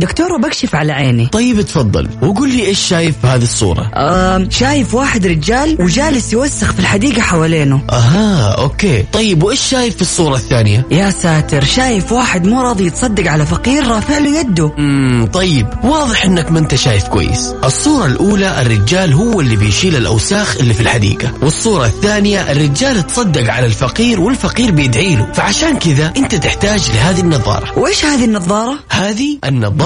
دكتور بكشف على عيني. طيب تفضل. وقول لي إيش شايف بهذه الصورة؟ آه شايف واحد رجال وجالس يوسخ في الحديقة حوالينه. أها أوكي. طيب وإيش شايف في الصورة الثانية؟ يا ساتر شايف واحد مو راضي يتصدق على فقير رافع له يده. امم طيب. واضح إنك ما أنت شايف كويس. الصورة الأولى الرجال هو اللي بيشيل الأوساخ اللي في الحديقة. والصورة الثانية الرجال تصدق على الفقير والفقير بيدعي له. فعشان كذا أنت تحتاج لهذه النظارة. وإيش هذه النظارة؟ هذه النظارة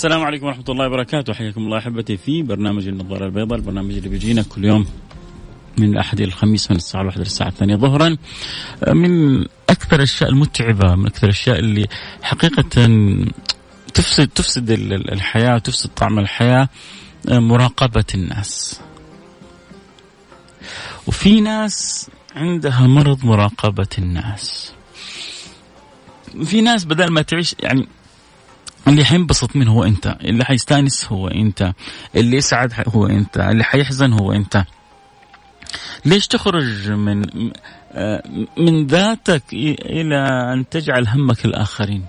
السلام عليكم ورحمة الله وبركاته. حياكم الله أحبتي في برنامج النظارة البيضاء البرنامج اللي بيجينا كل يوم من الأحد إلى الخميس من الساعة الواحدة للساعة الثانية ظهرا. من أكثر الأشياء المتعبة من أكثر الأشياء اللي حقيقة تفسد تفسد الحياة وتفسد طعم الحياة مراقبة الناس. وفي ناس عندها مرض مراقبة الناس. في ناس بدل ما تعيش يعني اللي حينبسط منه هو انت اللي حيستأنس هو انت اللي يسعد هو انت اللي حيحزن هو انت. ليش تخرج من من ذاتك إلى أن تجعل همك الآخرين؟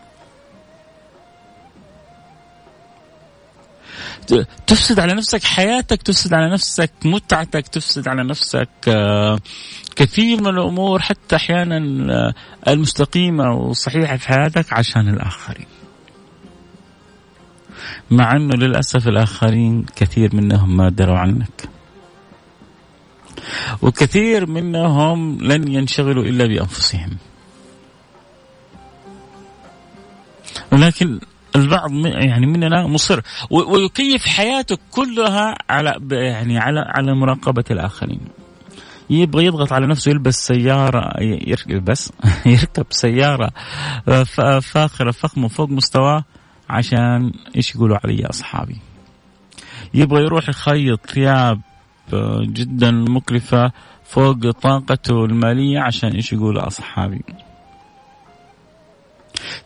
تفسد على نفسك حياتك تفسد على نفسك متعتك تفسد على نفسك كثير من الأمور حتى أحيانا المستقيمة والصحيحه في حياتك عشان الآخرين. مع إنه للأسف الآخرين كثير منهم ما دروا عنك. وكثير منهم لن ينشغلوا إلا بأنفسهم. ولكن البعض يعني مننا مصر. ويكيف حياته كلها على يعني على على مراقبة الآخرين. يبغى يضغط على نفسه يلبس سيارة يلبس يركب سيارة فاخرة فخمة فوق مستواه. عشان إيش يقولوا علي أصحابي. يبغى يروح يخيط ثياب جدا مكلفة فوق طاقته المالية عشان إيش يقولوا أصحابي.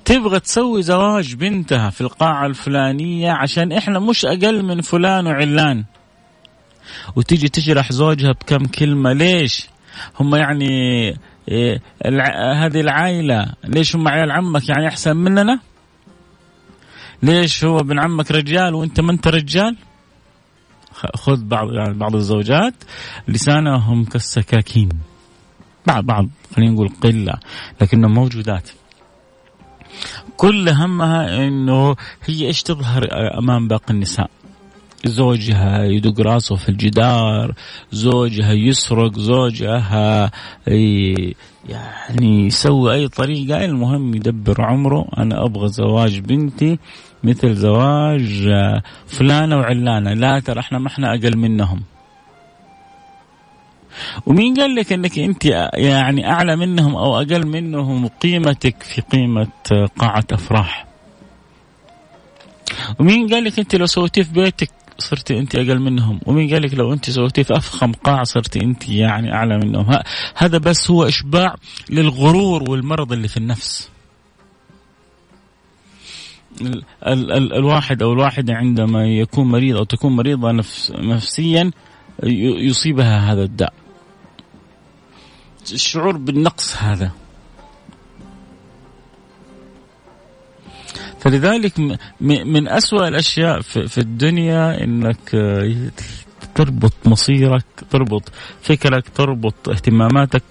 تبغى تسوي زواج بنتها في القاعة الفلانية عشان إحنا مش أقل من فلان وعلان. وتيجي تجرح زوجها بكم كلمة ليش؟ هم يعني إيه هذه العائلة ليش هم عيال عمك يعني أحسن مننا؟ ليش هو ابن عمك رجال وانت ما انت رجال؟ خذ بعض يعني بعض الزوجات لسانهم كالسكاكين. بعض بعض خلينا نقول قلة لكنهم موجودات. كل همها إنه هي إيش تظهر أمام باقي النساء؟ زوجها يدق راسه في الجدار زوجها يسرق زوجها يعني يسوي أي طريقة. المهم يدبر عمره أنا أبغى زواج بنتي مثل زواج فلانة وعلانة. لا ترى إحنا ما إحنا أقل منهم. ومين قال لك إنك أنت يعني أعلى منهم أو أقل منهم قيمتك في قيمة قاعة أفراح؟ ومين قال لك أنت لو سويتيه في بيتك صرتي أنت أقل منهم؟ ومين قال لك لو أنت سويتيه في أفخم قاعة صرتي أنت يعني أعلى منهم؟ هذا بس هو إشباع للغرور والمرض اللي في النفس. ال ال ال الواحد أو الواحده عندما يكون مريض أو تكون مريضة نفس نفسيا يصيبها هذا الداء. الشعور بالنقص هذا. فلذلك من أسوأ الأشياء في الدنيا أنك تربط مصيرك تربط فكرك تربط اهتماماتك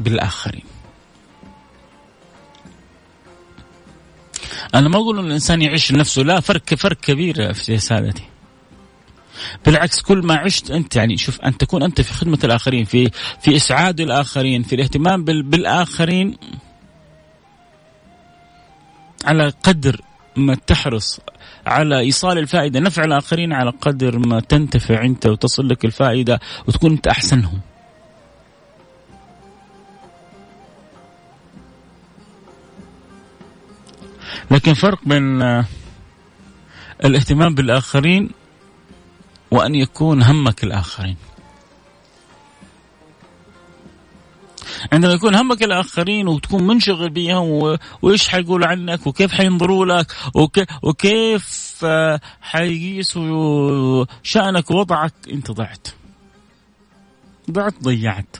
بالآخرين. أنا ما أقول أن الإنسان يعيش لنفسه لا فرق فرق كبير في سادتي بالعكس كل ما عشت أنت يعني شوف أن تكون أنت في خدمة الآخرين في في إسعاد الآخرين في الاهتمام بالآخرين على قدر ما تحرص على إيصال الفائدة نفع الآخرين على قدر ما تنتفع أنت وتصل لك الفائدة وتكون أنت أحسنهم. لكن فرق بين آه، الاهتمام بالآخرين وأن يكون همك الآخرين. عندما يكون همك الآخرين وتكون منشغل بيهم وإيش حيقولوا عنك وكيف حينظروا لك وكيف آه، حيقيسوا شأنك ووضعك. أنت ضعت. ضعت ضيعت.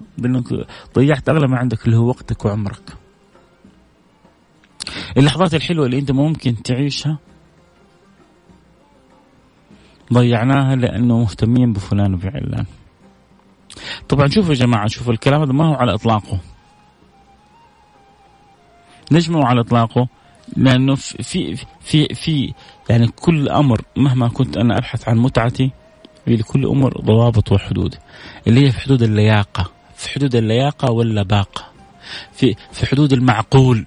ضيعت أغلى ما عندك اللي هو وقتك وعمرك. اللحظات الحلوة اللي أنت ممكن تعيشها ضيعناها لأنه مهتمين بفلان وبعلان طبعا شوفوا يا جماعة شوفوا الكلام هذا ما هو على إطلاقه. ليش ما هو على إطلاقه؟ لأنه في في في يعني كل أمر مهما كنت أنا أبحث عن متعتي لكل أمر ضوابط وحدود. اللي هي في حدود اللياقة. في حدود اللياقة واللباقة. في في حدود المعقول.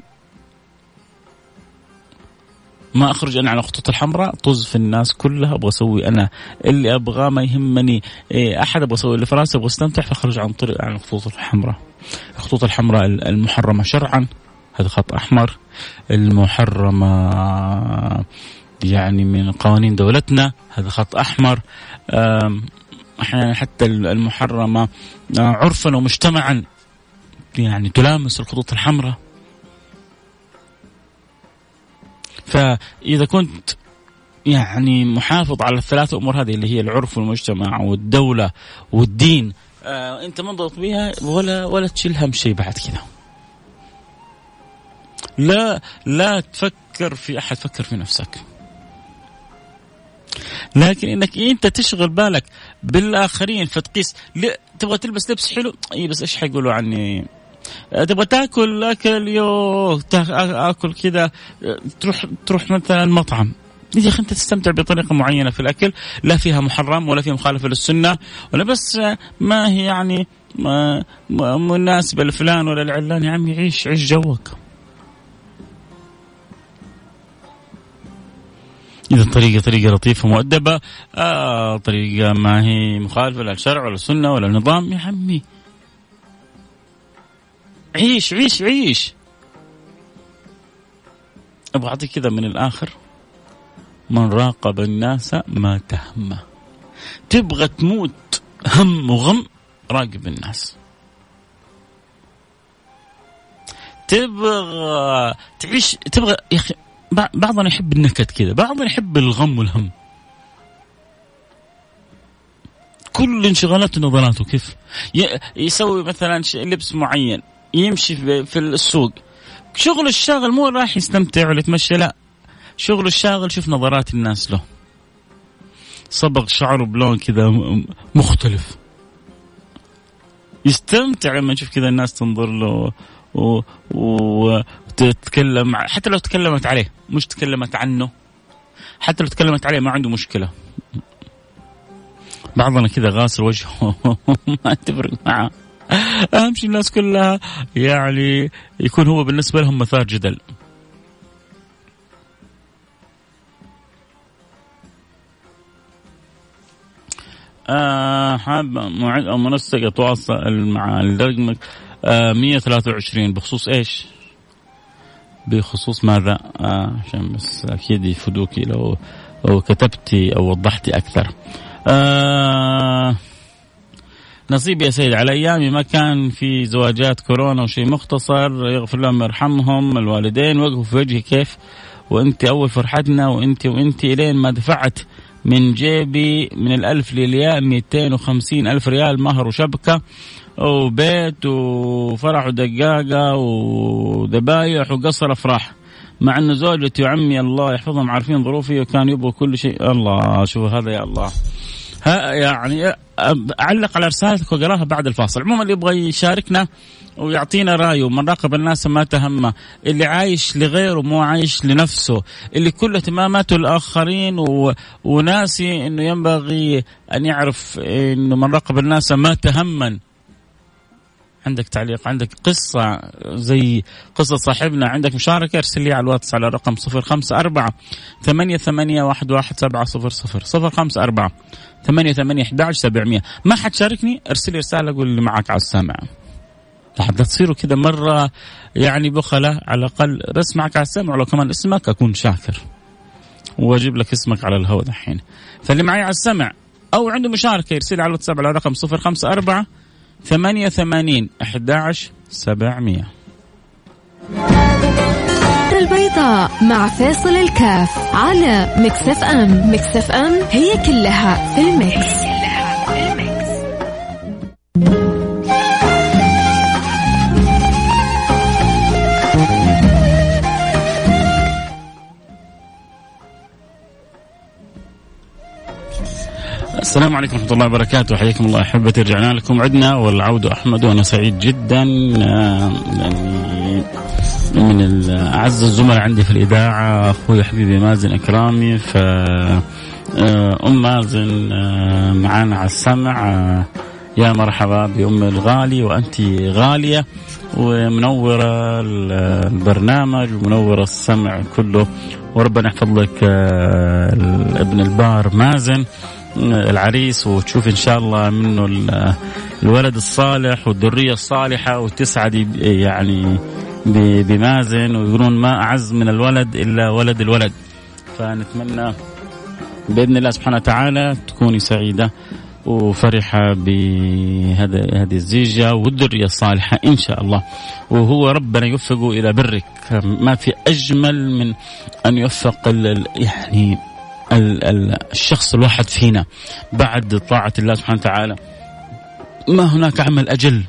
ما أخرج أنا على الخطوط الحمراء طز في الناس كلها أبغى أسوي أنا اللي أبغاه ما يهمني إيه، أحد أبغى أسوي اللي في راسي أبغى أستمتع فأخرج عن طريق عن الخطوط الحمراء. الخطوط الحمراء المحرمة شرعا هذا خط أحمر. المحرمة يعني من قوانين دولتنا هذا خط أحمر. أحيانا حتى المحرمة آه، عرفا ومجتمعا يعني تلامس الخطوط الحمراء. فإذا كنت يعني محافظ على الثلاث أمور هذه اللي هي العرف والمجتمع والدولة والدين آه أنت منضبط بها ولا ولا تشيل هم شيء بعد كذا. لا لا تفكر في أحد فكر في نفسك. لكن إنك أنت تشغل بالك بالآخرين فتقيس تبغى تلبس لبس حلو اي بس إيش حيقولوا عني؟ تبغى تاكل أكل يو أكل كذا تروح تروح مثلا مطعم. يا أخي أنت تستمتع بطريقة معينة في الأكل لا فيها محرم ولا فيها مخالفة للسنة ولا بس ما هي يعني ما مناسبة لفلان ولا لعلان يا عمي عيش عيش جوك. إذا الطريقة طريقة لطيفة مؤدبة آه طريقة ما هي مخالفة للشرع ولا السنة ولا النظام يا عمي. عيش عيش عيش. أبغى أعطيك كذا من الآخر. من راقب الناس مات همه تبغى تموت هم وغم راقب الناس. تبغى تعيش تبغى يا أخي بعضنا يحب النكد كذا بعضنا يحب الغم والهم. كل انشغالاته نظراته كيف؟ يسوي مثلا لبس معين. يمشي في السوق. شغل الشاغل مو راح يستمتع ولا يتمشى لا. شغل الشاغل شوف نظرات الناس له. صبغ شعره بلون كذا مختلف. يستمتع لما يشوف كذا الناس تنظر له وتتكلم حتى لو تكلمت عليه مش تكلمت عنه. حتى لو تكلمت عليه ما عنده مشكلة. بعضنا كذا غاسل وجهه. ما تفرق معه. اهم شيء الناس كلها يعني يكون هو بالنسبة لهم مثار جدل آه حاب موعد أو منسق اتواصل مع الرقم آه 123 بخصوص إيش؟ بخصوص ماذا؟ آه عشان بس أكيد يفيدوكي لو لو كتبتي أو وضحتي أكثر. آه نصيب يا سيد على أيامي ما كان في زواجات كورونا وشيء مختصر يغفر لهم يرحمهم الوالدين وقفوا في وجهي كيف؟ وانت أول فرحتنا وانت وانت إلين ما دفعت من جيبي من الألف للياء 250 ألف ريال مهر وشبكة وبيت وفرح ودقاقة وذبايح وقصر أفراح. مع أن زوجتي وعمي الله يحفظهم عارفين ظروفي وكانوا يبغوا كل شيء. الله شوف هذا يا الله. يعني اعلق على رسالتك واقراها بعد الفاصل. عموما اللي يبغى يشاركنا ويعطينا رأيه من راقب الناس ما تهمه اللي عايش لغيره مو عايش لنفسه اللي كل اهتماماته الآخرين و... وناسي إنه ينبغي أن يعرف إنه من راقب الناس ما تهمن. عندك تعليق عندك قصة زي قصة صاحبنا عندك مشاركة ارسل لي على الواتس على رقم صفر خمسة أربعة ثمانية ثمانية واحد واحد سبعة صفر صفر صفر خمسة أربعة ثمانية ثمانية أحد سبعمية. ما حد شاركني ارسل لي رسالة قول اللي معك على السامع. حتى تصيروا كذا مرة يعني بخلة على الأقل بس معك على السمع ولو كمان اسمك أكون شاكر. وأجيب لك اسمك على الهواء دحين. فاللي معي على السمع أو عنده مشاركة يرسل على الواتساب على رقم 054 88 11 700 البيضاء مع فيصل الكاف على Mix FM Mix FM هي كلها في ال Mix. السلام عليكم ورحمة الله وبركاته. حياكم الله أحبتي. رجعنا لكم. عدنا والعود أحمد وأنا سعيد جدا. آه، يعني من أعز الزملاء عندي في الإذاعة أخوي حبيبي مازن إكرامي. ف آه، أم مازن آه، معانا على السمع. يا مرحبا بأم الغالي وأنت غالية. ومنورة البرنامج ومنورة السمع كله. وربنا يحفظ لك ابن البار مازن. العريس وتشوف إن شاء الله منه الولد الصالح والذرية الصالحة وتسعدي يعني بمازن ويقولون ما أعز من الولد إلا ولد الولد. فنتمنى بإذن الله سبحانه وتعالى تكوني سعيدة وفرحة بهذا هذه الزيجة والذرية الصالحة إن شاء الله. وهو ربنا يوفقه إلى برك. ما في أجمل من أن يوفق يعني الشخص الواحد فينا بعد طاعة الله سبحانه وتعالى ما هناك عمل أجل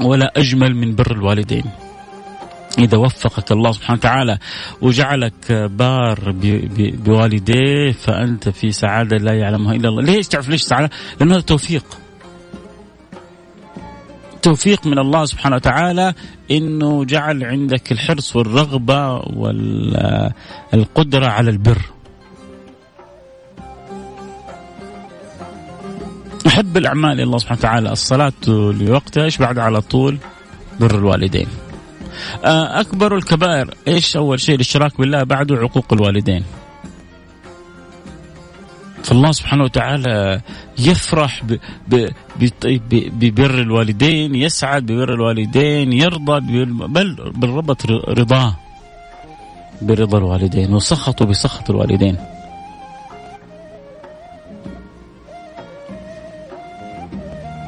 ولا أجمل من بر الوالدين. إذا وفقك الله سبحانه وتعالى وجعلك بار بوالديه فأنت في سعادة لا يعلمها إلا الله. ليش تعرف ليش سعادة؟ لأنه هذا توفيق. توفيق من الله سبحانه وتعالى إنه جعل عندك الحرص والرغبة والقدره على البر. أحب الأعمال إلى الله سبحانه وتعالى. الصلاة لوقتها إيش؟ بعد على طول بر الوالدين. آه، أكبر الكبائر إيش أول شيء؟ الإشتراك بالله بعده عقوق الوالدين. فالله سبحانه وتعالى يفرح ببر الوالدين يسعد ببر الوالدين يرضى بل بالربط رضاه برضا الوالدين وسخطوا بسخط الوالدين.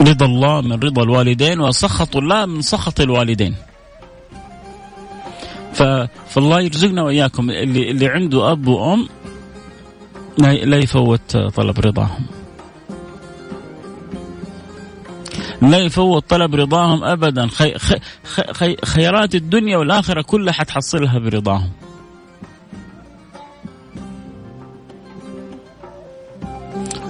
رضا الله من رضا الوالدين وسخط الله من سخط الوالدين. ف... فالله يرزقنا وإياكم. اللي اللي عنده أب وأم لا يفوت طلب رضاهم. لا يفوت طلب رضاهم ابدا. خي... خي... خيرات الدنيا والآخرة كلها حتحصلها برضاهم.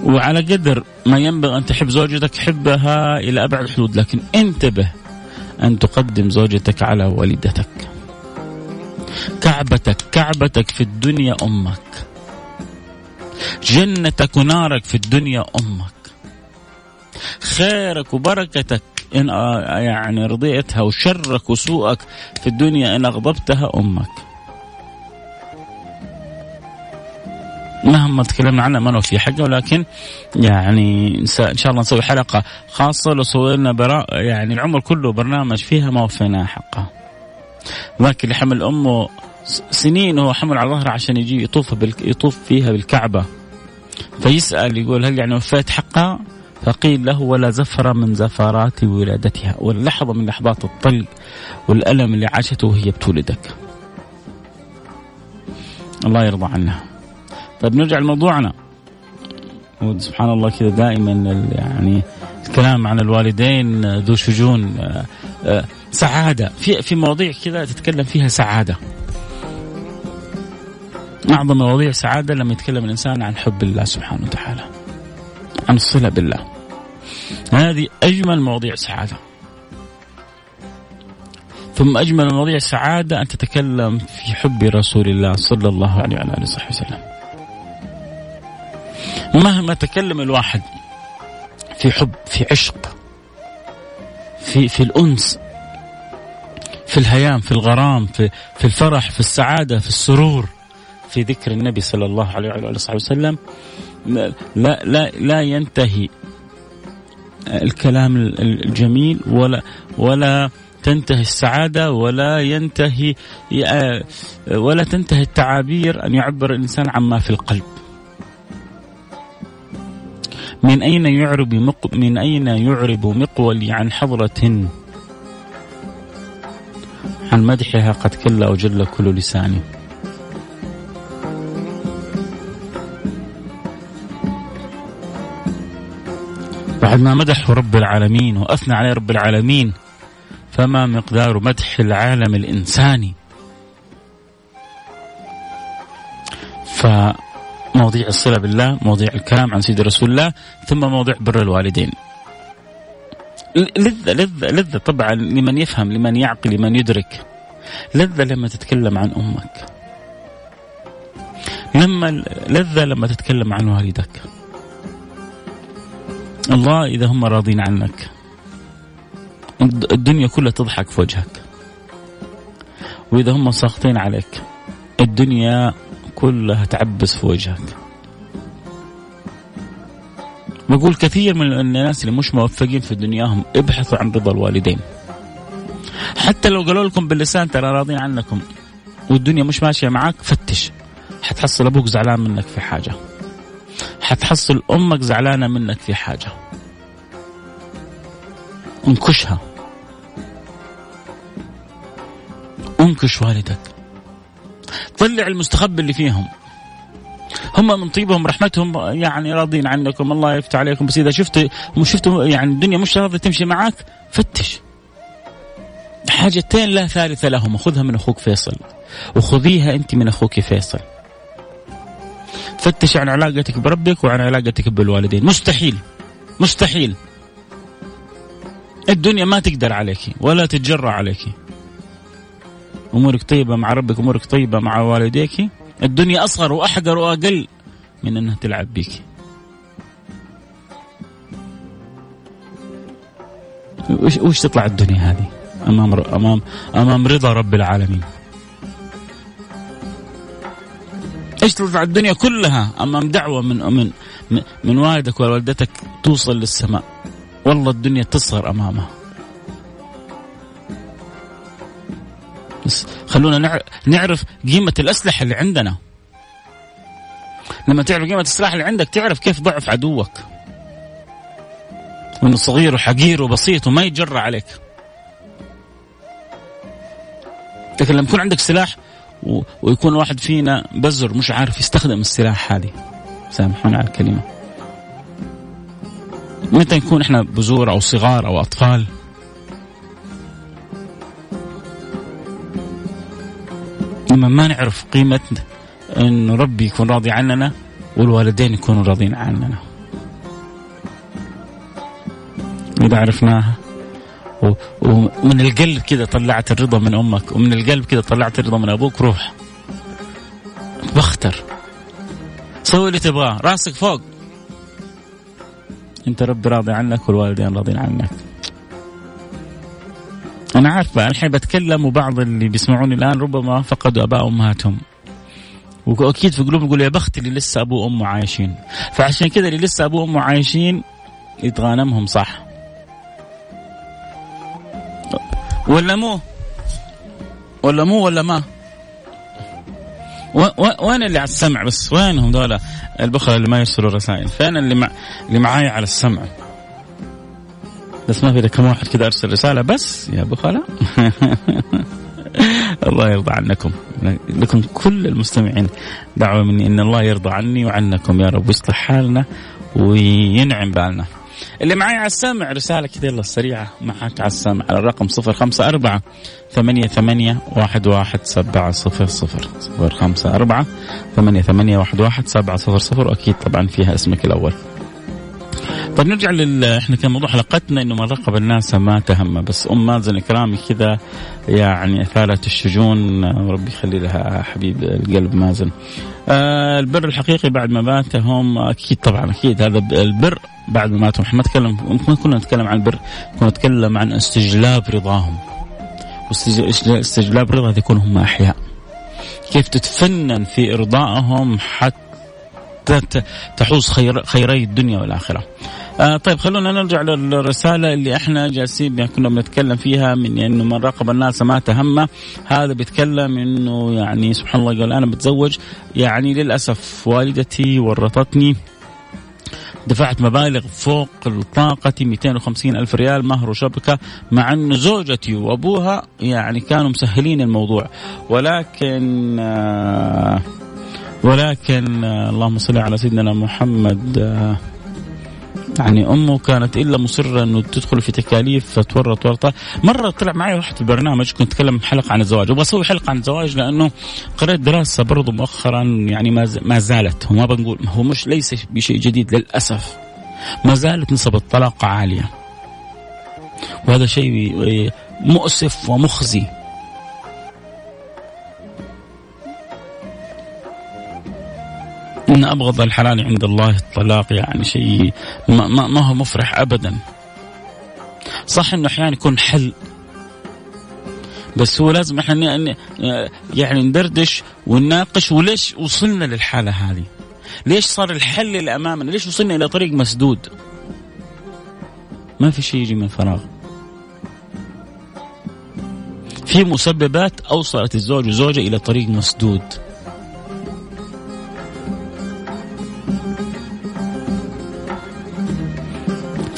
وعلى قدر ما ينبغي أن تحب زوجتك حبها إلى أبعد الحدود لكن انتبه أن تقدم زوجتك على والدتك. كعبتك كعبتك في الدنيا أمك. جنتك ونارك في الدنيا أمك. خيرك وبركتك إن يعني رضيتها وشرك وسوءك في الدنيا إن أغضبتها أمك. مهما تكلمنا عنها ما في حقه ولكن يعني إن شاء الله نسوي حلقة خاصة لو سوينا برا يعني العمر كله برنامج فيها ما وفينا حقه. ذاك اللي حمل أمه سنين هو حمل على ظهره عشان يجي يطوف يطوف فيها بالكعبة. فيسأل يقول هل يعني وفيت حقها؟ فقيل له ولا زفره من زفرات ولادتها ولا لحظه من لحظات الطلق والألم اللي عاشته وهي بتولدك. الله يرضى عنها. طيب نرجع لموضوعنا. سبحان الله كذا دائما يعني الكلام عن الوالدين ذو شجون آه، آه، سعادة. في في مواضيع كذا تتكلم فيها سعادة. أعظم مواضيع سعادة لما يتكلم الإنسان عن حب الله سبحانه وتعالى عن الصلة بالله. هذه أجمل مواضيع سعادة. ثم أجمل مواضيع السعاده أن تتكلم في حب رسول الله صلى الله عليه وعلى اله وصحبه وسلم. مهما تكلم الواحد في حب في عشق في في الأنس في الهيام في الغرام في في الفرح في السعادة في السرور في ذكر النبي صلى الله عليه وعلى وصحبه وسلم لا لا لا ينتهي الكلام الجميل ولا ولا تنتهي السعادة ولا ينتهي ولا تنتهي التعابير أن يعبر الإنسان عما في القلب. من أين يعرب مق من أين يعرب مقولي عن حضرة؟ عن مدحها قد كلا وجل كل لساني بعد ما مدحه رب العالمين وأثنى عليه رب العالمين. فما مقدار مدح العالم الإنساني؟ فمواضيع الصلة بالله مواضيع الكلام عن سيد رسول الله ثم مواضيع بر الوالدين. لذة لذة لذة طبعا لمن يفهم لمن يعقل لمن يدرك. لذة لما تتكلم عن أمك. لما لذة لما تتكلم عن والدك. الله إذا هم راضين عنك. الدنيا كلها تضحك في وجهك. وإذا هم ساخطين عليك الدنيا كلها تعبس في وجهك. بقول كثير من الناس اللي مش موفقين في دنياهم ابحثوا عن رضا الوالدين. حتى لو قالوا لكم باللسان ترى راضين عنكم والدنيا مش ماشية معك فتش. حتحصل أبوك زعلان منك في حاجة. حتحصل أمك زعلانة منك في حاجة. انكشها. انكش والدك. طلع المستخبي اللي فيهم. هم من طيبهم رحمتهم يعني راضين عنكم. الله يفتح عليكم. بس إذا شفت شفتوا يعني الدنيا مش راضية تمشي معك فتش. حاجتين لا ثالث لهما خذها من أخوك فيصل. وخذيها أنت من أخوك فيصل. فتش عن علاقتك بربك وعن علاقتك بالوالدين. مستحيل. مستحيل. الدنيا ما تقدر عليك ولا تتجرأ عليك. أمورك طيبة مع ربك أمورك طيبة مع والديك. الدنيا أصغر وأحقر وأقل من أنها تلعب بيك. وش وش تطلع الدنيا هذه؟ أمام امام أمام رضا رب العالمين. إيش تطلع الدنيا كلها أمام دعوة من من من والدك ووالدتك توصل للسماء؟ والله الدنيا تصغر أمامها. بس خلونا نعرف قيمة الأسلحة اللي عندنا. لما تعرف قيمة السلاح اللي عندك تعرف كيف ضعف عدوك. وإنه صغير وحقير وبسيط وما يتجرى عليك. لكن لما يكون عندك سلاح و... ويكون واحد فينا بزر مش عارف يستخدم السلاح هذه. سامحونا على الكلمة. متى نكون إحنا بزور أو صغار أو أطفال؟ لما ما نعرف قيمة انه ربي يكون راضي عننا والوالدين يكونوا راضين عننا. إذا عرفناها. ومن القلب كذا طلعت الرضا من أمك ومن القلب كذا طلعت الرضا من أبوك روح. بختر. سوي اللي تبغاه. راسك فوق. أنت ربي راضي عنك والوالدين راضين عنك. أنا عارف الحين بتكلم وبعض اللي بيسمعوني الآن ربما فقدوا أباء امهاتهم وأكيد في قلوبهم يقول يا بخت اللي لسه أبوه وأمه عايشين. فعشان كذا اللي لسه أبوه وأمه عايشين يتغانمهم صح؟ ولا مو؟ ولا مو ولا ما؟ وين اللي على السمع بس؟ وينهم دول البخل اللي ما يرسلوا رسائل؟ فين اللي مع اللي معاي على السمع؟ بس ما في كم واحد كذا أرسل رسالة بس يا بخلاء الله يرضى عنكم. لكم كل المستمعين دعوة مني إن الله يرضى عني وعنكم يا رب. ويصلح حالنا وينعم بالنا. اللي معي على السمع رسالة كذا يلا السريعة معك على السمع على الرقم صفر خمسة أربعة ثمانية ثمانية واحد واحد سبعة صفر صفر. صفر خمسة أربعة ثمانية ثمانية واحد واحد سبعة صفر صفر. وأكيد طبعا فيها اسمك الأول. طيب نرجع لل إحنا كان موضوع حلقتنا إنه من رقب الناس ما تهم بس أم مازن كرامي كذا يعني أثارت الشجون ربي يخلي لها حبيب القلب مازن. آه البر الحقيقي بعد ما ماتهم أكيد طبعا أكيد هذا البر بعد ما ماتهم إحنا ما نتكلم ما كنا نتكلم عن البر كنا نتكلم عن استجلاب رضاهم. واستجلاب رضا يكون هم أحياء. كيف تتفنن في إرضائهم حتى تحوز خير خيري الدنيا والآخرة. آه طيب خلونا نرجع للرسالة اللي إحنا جالسين كنا بنتكلم فيها من إنه من راقب الناس ما تهمه هذا بيتكلم إنه يعني سبحان الله قال أنا بتزوج يعني للأسف والدتي ورطتني دفعت مبالغ فوق طاقتي 250 ألف ريال مهر وشبكة مع أن زوجتي وأبوها يعني كانوا مسهلين الموضوع ولكن آه ولكن آه اللهم صل على سيدنا محمد آه يعني أمه كانت إلا مصرة إنه تدخل في تكاليف فتورط ورطة. مرة طلع معي في البرنامج كنت أتكلم حلقة عن الزواج. وابغى أسوي حلقة عن الزواج لأنه قرأت دراسة برضو مؤخرا يعني ما زالت. وما بنقول هو مش ليس بشيء جديد للأسف. ما زالت نسب الطلاق عالية. وهذا شيء مؤسف ومخزي. إن أبغض الحلال عند الله الطلاق يعني شيء ما, ما, ما هو مفرح أبدا. صح أنه أحيانا يكون حل. بس هو لازم إحنا يعني ندردش ونناقش وليش وصلنا للحالة هذه؟ ليش صار الحل اللي أمامنا ليش وصلنا إلى طريق مسدود؟ ما في شيء يجي من فراغ. في مسببات أوصلت الزوج والزوجة إلى طريق مسدود.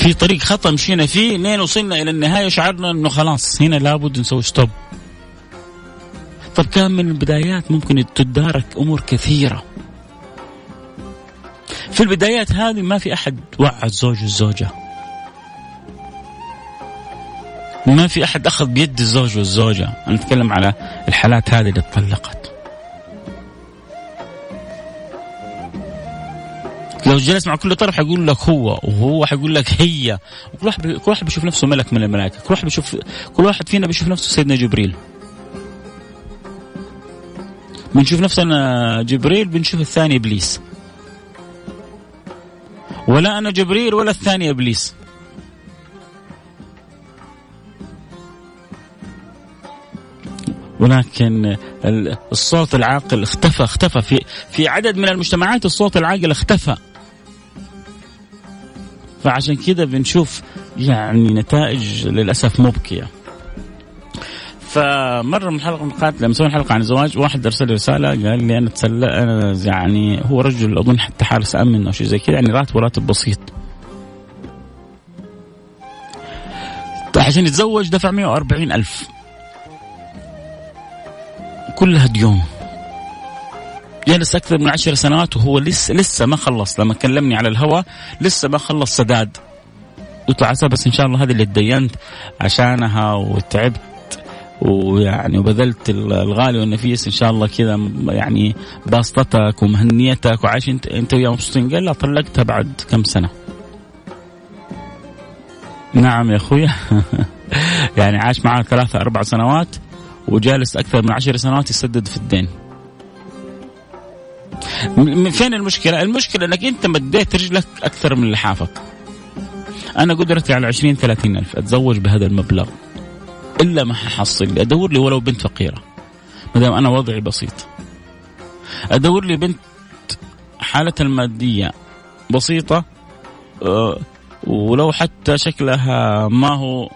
في طريق خطأ مشينا فيه لين وصلنا إلى النهاية شعرنا إنه خلاص هنا لابد نسوي ستوب طب كان من البدايات ممكن تدارك أمور كثيرة. في البدايات هذه ما في أحد وعى الزوج والزوجه ما في أحد أخذ بيد الزوج والزوجة. أنا اتكلم على الحالات هذه اللي اتطلقت لو جلس مع كل طرف حيقول لك هو وهو حيقول لك هي. وكل واحد كل واحد بيشوف نفسه ملك من الملائكة. كل واحد بيشوف كل واحد فينا بيشوف نفسه سيدنا جبريل. بنشوف نفسنا جبريل بنشوف الثاني إبليس. ولا أنا جبريل ولا الثاني إبليس. ولكن الصوت العاقل اختفى اختفى. في في عدد من المجتمعات الصوت العاقل اختفى. فعشان كذا بنشوف يعني نتائج للأسف مبكية. فمرة من الحلقة قالت لما سوينا حلقة عن الزواج واحد أرسل لي رسالة قال لي أنا تسل... أنا يعني هو رجل أظن حتى حارس أمن أو شيء زي كذا يعني راتبه راتب بسيط. عشان يتزوج دفع 140 ألف. كلها ديون. جلس أكثر من عشر سنوات وهو لسه لسه ما خلص. لما كلمني على الهواء لسه ما خلص سداد. قلت له عسى بس إن شاء الله هذه اللي تدينت عشانها وتعبت ويعني وبذلت الغالي والنفيس إن شاء الله كذا يعني باسطتك ومهنيتك وعايش انت أنت وياه مبسوطين. قال لا طلقتها بعد كم سنة. نعم يا اخويا يعني عاش معاه ثلاثة أربع سنوات وجالس أكثر من عشر سنوات يسدد في الدين. من فين المشكلة؟ المشكلة أنك أنت مديت رجلك أكثر من لحافك. أنا قدرتي على 20 30 ألف أتزوج بهذا المبلغ. إلا ما ححصل لي. أدور لي ولو بنت فقيرة. ما دام أنا وضعي بسيط. أدور لي بنت حالتها المادية بسيطة أه ولو حتى شكلها ما هو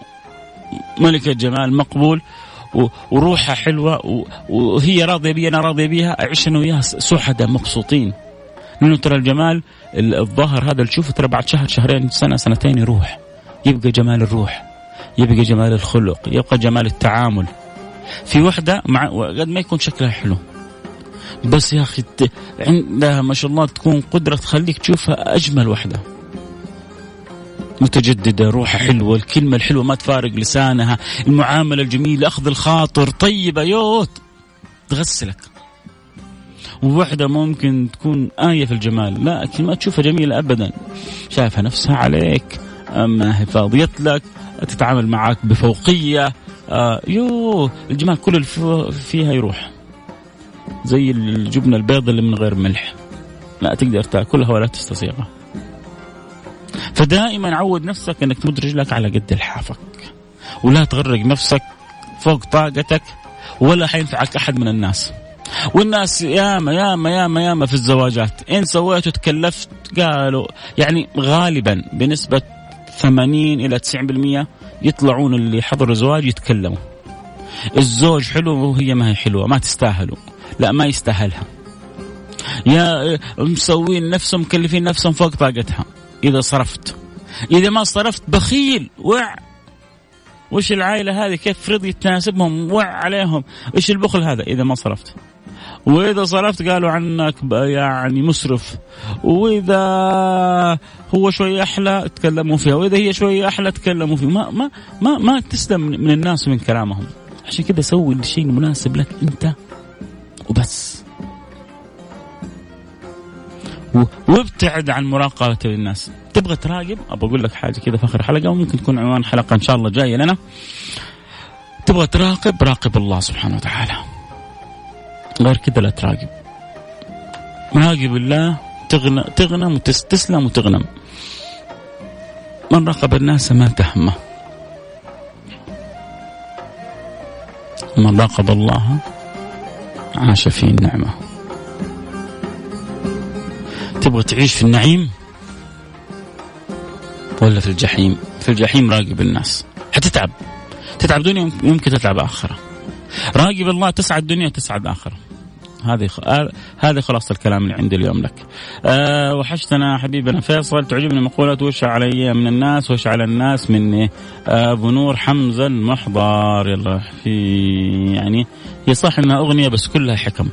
ملكة جمال مقبول وروحها حلوة وهي راضية بي أنا راضية بيها أعيش أنا وياها سعداء مبسوطين. لأنه ترى الجمال الظاهر هذا تشوفه ترى بعد شهر شهرين سنة سنتين يروح. يبقى جمال الروح يبقى جمال الخلق يبقى جمال التعامل. في وحدة مع قد ما يكون شكلها حلو. بس يا أخي عندها ما شاء الله تكون قدرة تخليك تشوفها أجمل وحدة. متجددة روحها حلوة الكلمة الحلوة ما تفارق لسانها المعاملة الجميلة أخذ الخاطر طيبة يوت. تغسلك. ووحدة ممكن تكون آية في الجمال لكن ما تشوفها جميلة أبدا. شايفها نفسها عليك ما هي لك تتعامل معك بفوقية آه يو الجمال كل فيها يروح. زي الجبنة البيضة اللي من غير ملح. لا تقدر تاكلها ولا تستصيغها فدائما عود نفسك إنك تمد رجلك على قد لحافك ولا تغرق نفسك فوق طاقتك ولا حينفعك أحد من الناس. والناس ياما ياما ياما ياما في الزواجات إن سويتوا تكلفت قالوا يعني غالبا بنسبة 80 إلى 90% يطلعون اللي حضروا زواج يتكلموا. الزوج حلو وهي ما هي حلوة ما تستاهلوا. لا ما يستاهلها. يا مسوين نفسهم مكلفين نفسهم فوق طاقتها. إذا صرفت. إذا ما صرفت بخيل وع. وش العائلة هذه؟ كيف رضي تناسبهم وع عليهم. إيش البخل هذا؟ إذا ما صرفت. وإذا صرفت قالوا عنك يعني مسرف. وإذا هو شوي أحلى تكلموا فيها. وإذا هي شوي أحلى تكلموا فيه ما ما ما, ما تسلم من الناس ومن كلامهم. عشان كذا سوي الشيء المناسب لك أنت وبس. وابتعد عن مراقبة الناس. تبغى تراقب؟ أبغى أقول لك حاجة كذا في آخر حلقة وممكن تكون عنوان حلقة إن شاء الله جاية لنا. تبغى تراقب؟ راقب الله سبحانه وتعالى. غير كذا لا تراقب. راقب الله تغنى تغنم وتستسلم وتغنم. من راقب الناس ما تهمه. من راقب الله عاش في النعمة. تبغى تعيش في النعيم؟ ولا في الجحيم؟ في الجحيم راقب الناس. حتتعب تتعب دنيا يمكن تتعب آخرة. راقب الله تسعد دنيا وتسعد آخرة هذه آه، هذه خلاصة الكلام اللي عندي اليوم لك. أه وحشتنا حبيبنا فيصل. تعجبني مقولة وش علي من الناس وش على الناس مني. أه أبو نور حمزة المحضر يلا في يعني هي صح إنها أغنية بس كلها حكم.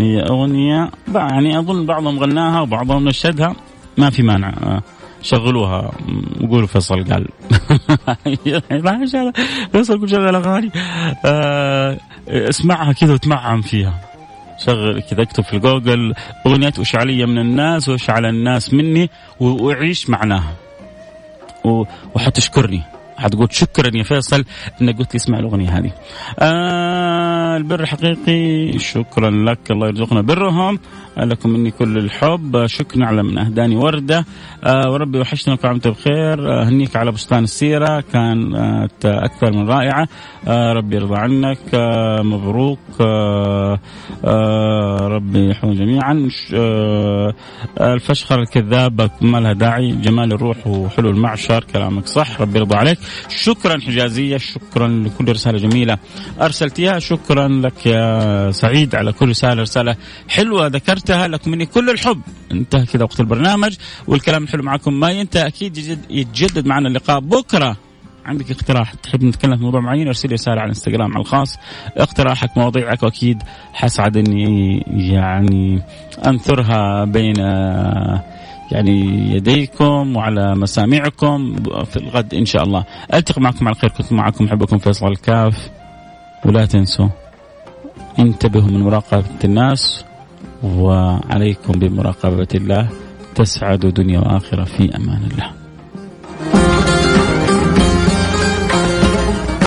هي أغنية يعني أظن بعضهم غناها وبعضهم نشدها ما في مانع. آه، شغلوها. وقولوا فيصل قال. فيصل يقول شغل أغاني. آه، اسمعها كذا وتمعم فيها. شغل كذا اكتب في جوجل وش علي من الناس وش على الناس مني وعيش معناها. وحتشكرني. حتقول شكرا يا فيصل إنك قلت لي اسمع الأغنية هذه. آه البر حقيقي شكرا لك الله يرزقنا برهم. لكم مني كل الحب. شكرا على من أهداني وردة. آه وربي وحشتنا عام بخير. اهنيك على بستان السيرة كانت آه أكثر من رائعة. آه ربي يرضى عنك. آه مبروك. آه آه ربي يحفظهم جميعا. آه الفشخر الكذاب ما لها داعي. جمال الروح وحلو المعشر. كلامك صح ربي يرضى عليك. شكرا حجازية شكرا لكل رسالة جميلة. أرسلتيها شكرا لك يا سعيد على كل رسالة رسالة حلوة ذكرتها لك مني. كل الحب. انتهى كذا وقت البرنامج والكلام الحلو معكم ما ينتهي أكيد يتجدد معنا اللقاء بكرة. عندك اقتراح تحب نتكلم في موضوع معين ارسل رسالة على الإنستغرام على الخاص. اقتراحك مواضيعك وأكيد حسعد اني يعني أنثرها بين يعني يديكم وعلى مسامعكم في الغد إن شاء الله. ألتقي معكم على خير. كنت معكم أحبكم فيصل الكاف. ولا تنسوا انتبهوا من مراقبة الناس وعليكم بمراقبة الله. تسعدوا دنيا وآخرة في أمان الله.